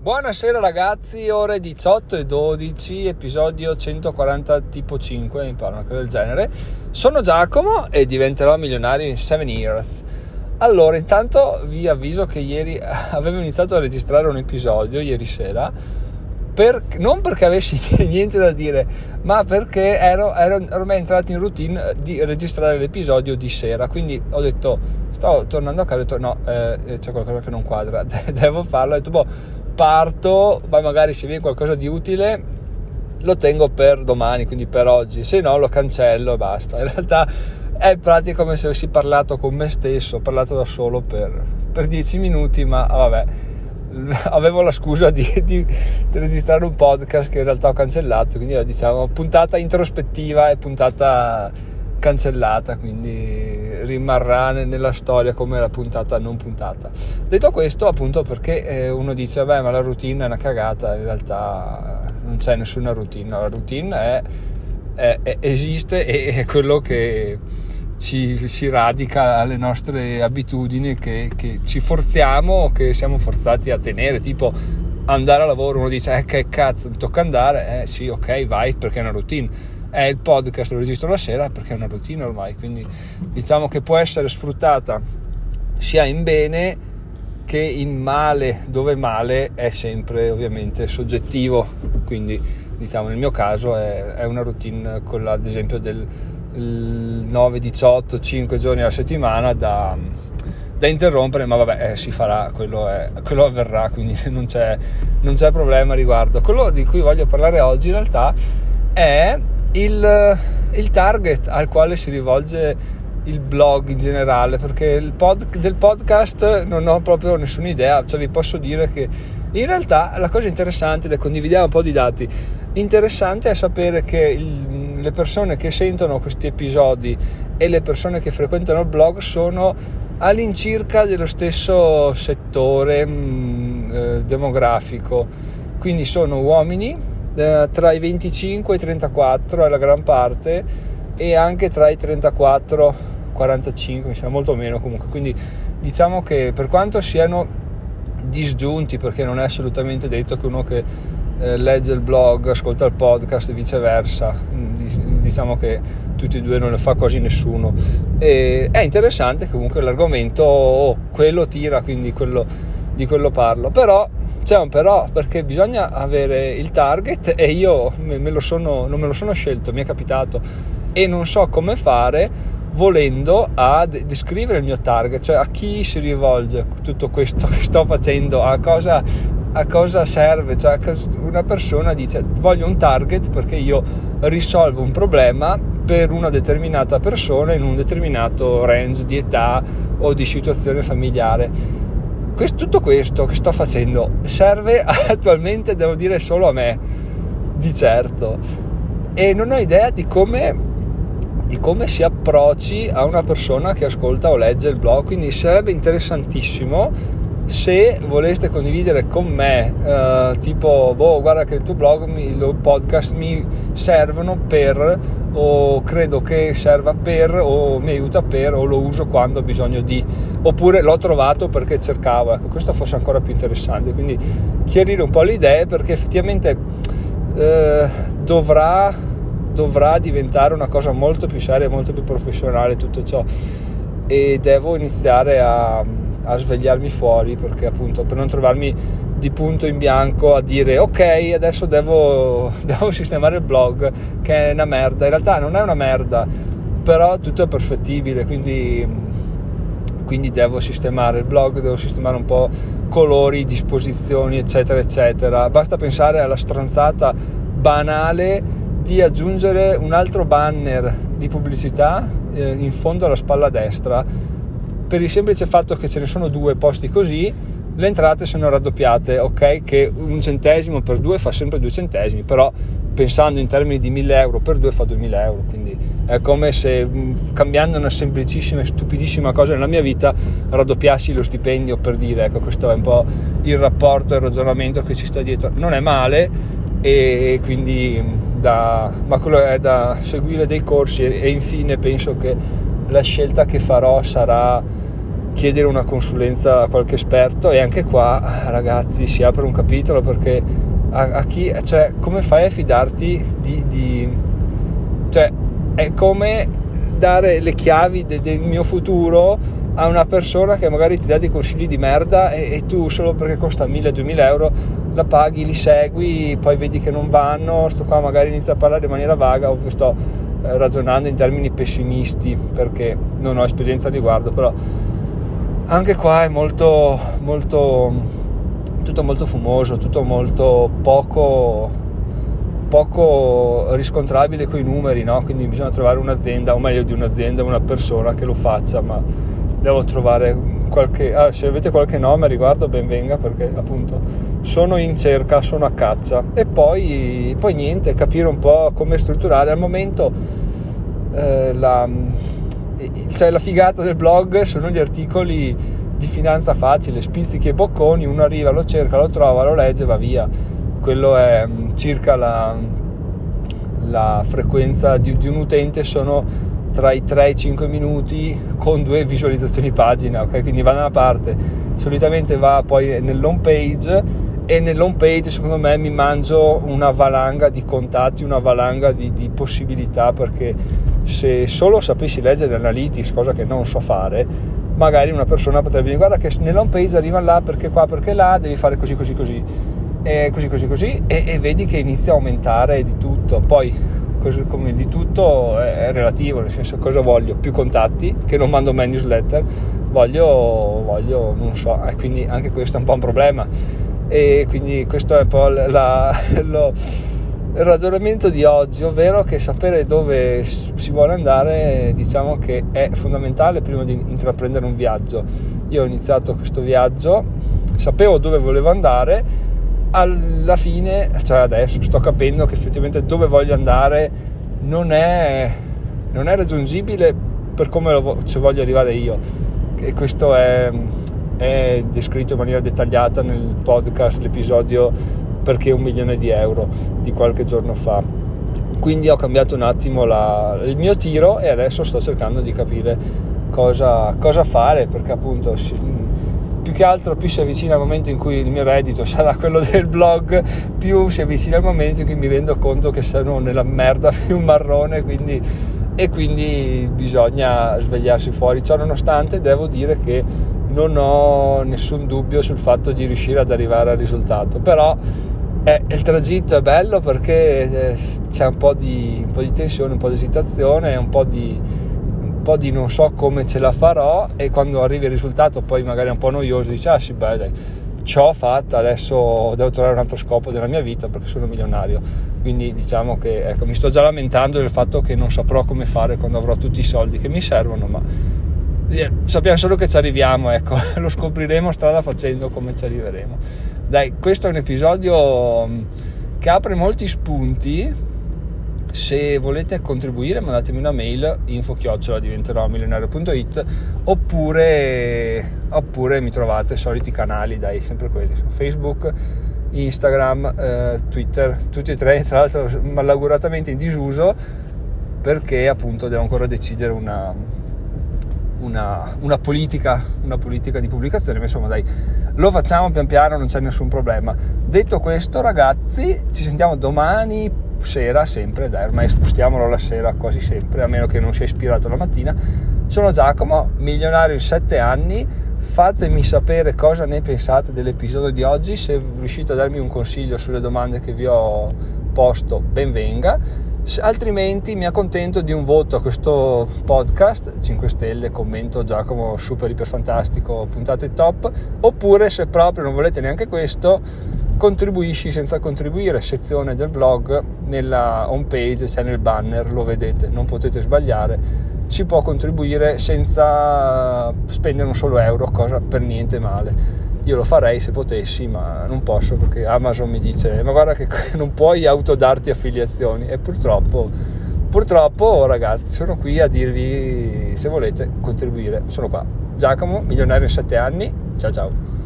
Buonasera ragazzi, ore 18 e 12, episodio 140 tipo 5, mi pare una cosa del genere. Sono Giacomo e diventerò milionario in 7 years. Allora, intanto vi avviso che ieri avevo iniziato a registrare un episodio, ieri sera, per, non perché avessi niente da dire, ma perché ero, ero ormai entrato in routine di registrare l'episodio di sera. Quindi ho detto, stavo tornando a casa, ho detto no, eh, c'è qualcosa che non quadra, devo farlo. Ho detto, boh, parto, poi magari se viene qualcosa di utile lo tengo per domani, quindi per oggi, se no lo cancello e basta. In realtà è pratica come se avessi parlato con me stesso, ho parlato da solo per, per 10 minuti, ma vabbè avevo la scusa di, di, di, registrare un podcast che in realtà ho cancellato, quindi diciamo puntata introspettiva e puntata cancellata, quindi rimarrà nella storia come la puntata non puntata. Detto questo, appunto perché eh, uno dice, beh, ma la routine è una cagata, in realtà non c'è nessuna routine, la routine è, è, è, esiste e è quello che ci, si radica alle nostre abitudini che, che ci forziamo, che siamo forzati a tenere, tipo andare a lavoro, uno dice, eh che cazzo, mi tocca andare, eh sì, ok, vai perché è una routine. È il podcast, lo registro la sera perché è una routine ormai, quindi diciamo che può essere sfruttata sia in bene che in male, dove male è sempre ovviamente soggettivo, quindi diciamo nel mio caso è, è una routine quella ad esempio del 9, 18, 5 giorni alla settimana da, da interrompere, ma vabbè, eh, si farà, quello, è, quello avverrà, quindi non c'è, non c'è, problema riguardo. Quello di cui voglio parlare oggi in realtà è il, il target al quale si rivolge il blog in generale perché pod, del podcast non ho proprio nessuna idea cioè vi posso dire che in realtà la cosa interessante ed condividiamo un po' di dati interessante è sapere che il, le persone che sentono questi episodi e le persone che frequentano il blog sono all'incirca dello stesso settore mh, mm, eh, demografico, quindi sono uomini eh, tra i 25 e i 34 è la gran parte e anche tra i 34 e 45, mi sembra molto meno comunque, quindi diciamo che per quanto siano disgiunti perché non è assolutamente detto che uno che eh, legge il blog, ascolta il podcast e viceversa. Diciamo che tutti e due non ne fa quasi nessuno. E è interessante comunque l'argomento, oh, quello tira, quindi quello, di quello parlo. Però c'è un però perché bisogna avere il target e io me, me sono, non me lo sono scelto, mi è capitato e non so come fare volendo a descrivere il mio target, cioè a chi si rivolge tutto questo che sto facendo, a cosa a cosa serve? Cioè, una persona dice voglio un target perché io risolvo un problema per una determinata persona in un determinato range di età o di situazione familiare. Questo, tutto questo che sto facendo serve attualmente, devo dire, solo a me, di certo. E non ho idea di come, di come si approcci a una persona che ascolta o legge il blog, quindi sarebbe interessantissimo se voleste condividere con me eh, tipo boh guarda che il tuo blog il podcast mi servono per o credo che serva per o mi aiuta per o lo uso quando ho bisogno di. Oppure l'ho trovato perché cercavo ecco questo fosse ancora più interessante. Quindi chiarire un po' le idee perché effettivamente eh, dovrà dovrà diventare una cosa molto più seria molto più professionale tutto ciò. E devo iniziare a a svegliarmi fuori perché appunto per non trovarmi di punto in bianco a dire ok adesso devo, devo sistemare il blog che è una merda. In realtà non è una merda però tutto è perfettibile quindi, quindi devo sistemare il blog devo sistemare un po' colori disposizioni eccetera eccetera. Basta pensare alla stronzata banale di aggiungere un altro banner di pubblicità eh, in fondo alla spalla destra per il semplice fatto che ce ne sono due posti così, le entrate sono raddoppiate, ok? Che un centesimo per due fa sempre due centesimi, però pensando in termini di 1000 euro per due fa 2000 euro, quindi è come se cambiando una semplicissima e stupidissima cosa nella mia vita raddoppiassi lo stipendio per dire, ecco questo è un po' il rapporto e il ragionamento che ci sta dietro, non è male e quindi da, ma quello è da seguire dei corsi e, e infine penso che la scelta che farò sarà chiedere una consulenza a qualche esperto e anche qua ragazzi si apre un capitolo perché a, a chi, cioè come fai a fidarti di, di, cioè è come dare le chiavi de, del mio futuro a una persona che magari ti dà dei consigli di merda e, e tu solo perché costa 1000-2000 euro la paghi, li segui, poi vedi che non vanno, sto qua magari inizia a parlare in maniera vaga, ovvio sto ragionando in termini pessimisti perché non ho esperienza a riguardo, però anche qua è molto, molto, tutto molto fumoso, tutto molto poco, poco riscontrabile con i numeri, no? quindi bisogna trovare un'azienda, o meglio di un'azienda, una persona che lo faccia, ma devo trovare qualche, ah, se avete qualche nome a riguardo ben venga perché appunto sono in cerca, sono a caccia e poi, poi niente, capire un po' come strutturare al momento eh, la cioè la figata del blog sono gli articoli di finanza facile, spizzichi e bocconi, uno arriva, lo cerca, lo trova, lo legge e va via. Quello è mm, circa la, la frequenza di, di, un utente sono tra i 3 e i 5 minuti con due visualizzazioni pagina, ok? Quindi va da una parte, solitamente va poi nell'home page e nell'home page secondo me mi mangio una valanga di contatti, una valanga di, di possibilità perché se solo sapessi leggere l'analytics, cosa che non so fare, magari una persona potrebbe dire guarda che nell'home page arriva là perché qua, perché là, devi fare così, così, così, e così, così, così, e, e vedi che inizia a aumentare di tutto. Poi, così, come di tutto è, relativo, nel senso cosa voglio? Più contatti, che non mando mai newsletter, voglio, voglio non so, e quindi anche questo è un po' un problema e quindi questo è un po' la, lo, il ragionamento di oggi, ovvero che sapere dove si vuole andare diciamo che è fondamentale prima di intraprendere un viaggio. Io ho iniziato questo viaggio, sapevo dove volevo andare, alla fine, cioè adesso sto capendo che effettivamente dove voglio andare non è, non è raggiungibile per come lo, cioè voglio arrivare io. E questo è, è descritto in maniera dettagliata nel podcast, l'episodio perché un milione di euro di qualche giorno fa. Quindi ho cambiato un attimo la, il mio tiro e adesso sto cercando di capire cosa, cosa fare perché appunto si, più che altro più si avvicina al momento in cui il mio reddito sarà quello del blog, più si avvicina al momento in cui mi rendo conto che sono nella merda più marrone quindi, e quindi bisogna svegliarsi fuori. Ciò nonostante devo dire che non ho nessun dubbio sul fatto di riuscire ad arrivare al risultato, però eh, il tragitto è bello perché eh, c'è un po, di, un po' di tensione, un po' di esitazione, un po' di, po' di non so come ce la farò e quando arrivi il risultato poi magari è un po' noioso, dici ah sì beh dai, ce l'ho fatta, adesso devo trovare un altro scopo della mia vita perché sono milionario. Quindi diciamo che ecco, mi sto già lamentando del fatto che non saprò come fare quando avrò tutti i soldi che mi servono, ma sappiamo solo che ci arriviamo, ecco, lo scopriremo strada facendo come ci arriveremo. Dai, questo è un episodio mm, che apre molti spunti. Se volete contribuire, mandatemi una mail info chiocciola diventerò milionario.it oppure, oppure mi trovate soliti canali, dai, sempre quelli, Facebook, Instagram, eh, Twitter, tutti e tre, tra l'altro malauguratamente in disuso perché appunto devo ancora decidere una, una, una, politica, una politica di pubblicazione, ma insomma dai, lo facciamo pian piano, non c'è nessun problema. Detto questo ragazzi, ci sentiamo domani sera sempre, dai ormai spostiamolo alla sera quasi sempre, a meno che non sia ispirato la mattina. Sono Giacomo, milionario in 7 anni, fatemi sapere cosa ne pensate dell'episodio di oggi, se riuscite a darmi un consiglio sulle domande che vi ho posto, ben venga. Altrimenti mi accontento di un voto a questo podcast. 5 stelle, commento Giacomo super iper fantastico, puntate top. Oppure se proprio non volete neanche questo contribuisci senza contribuire sezione del blog nella home page c'è nel banner lo vedete non potete sbagliare. Si può contribuire senza spendere un solo euro cosa per niente male. Io lo farei se potessi, ma non posso perché Amazon mi dice ma guarda che non puoi autodarti affiliazioni. E purtroppo, purtroppo ragazzi sono qui a dirvi se volete contribuire, sono qua. Giacomo, milionario in 7 anni, ciao ciao.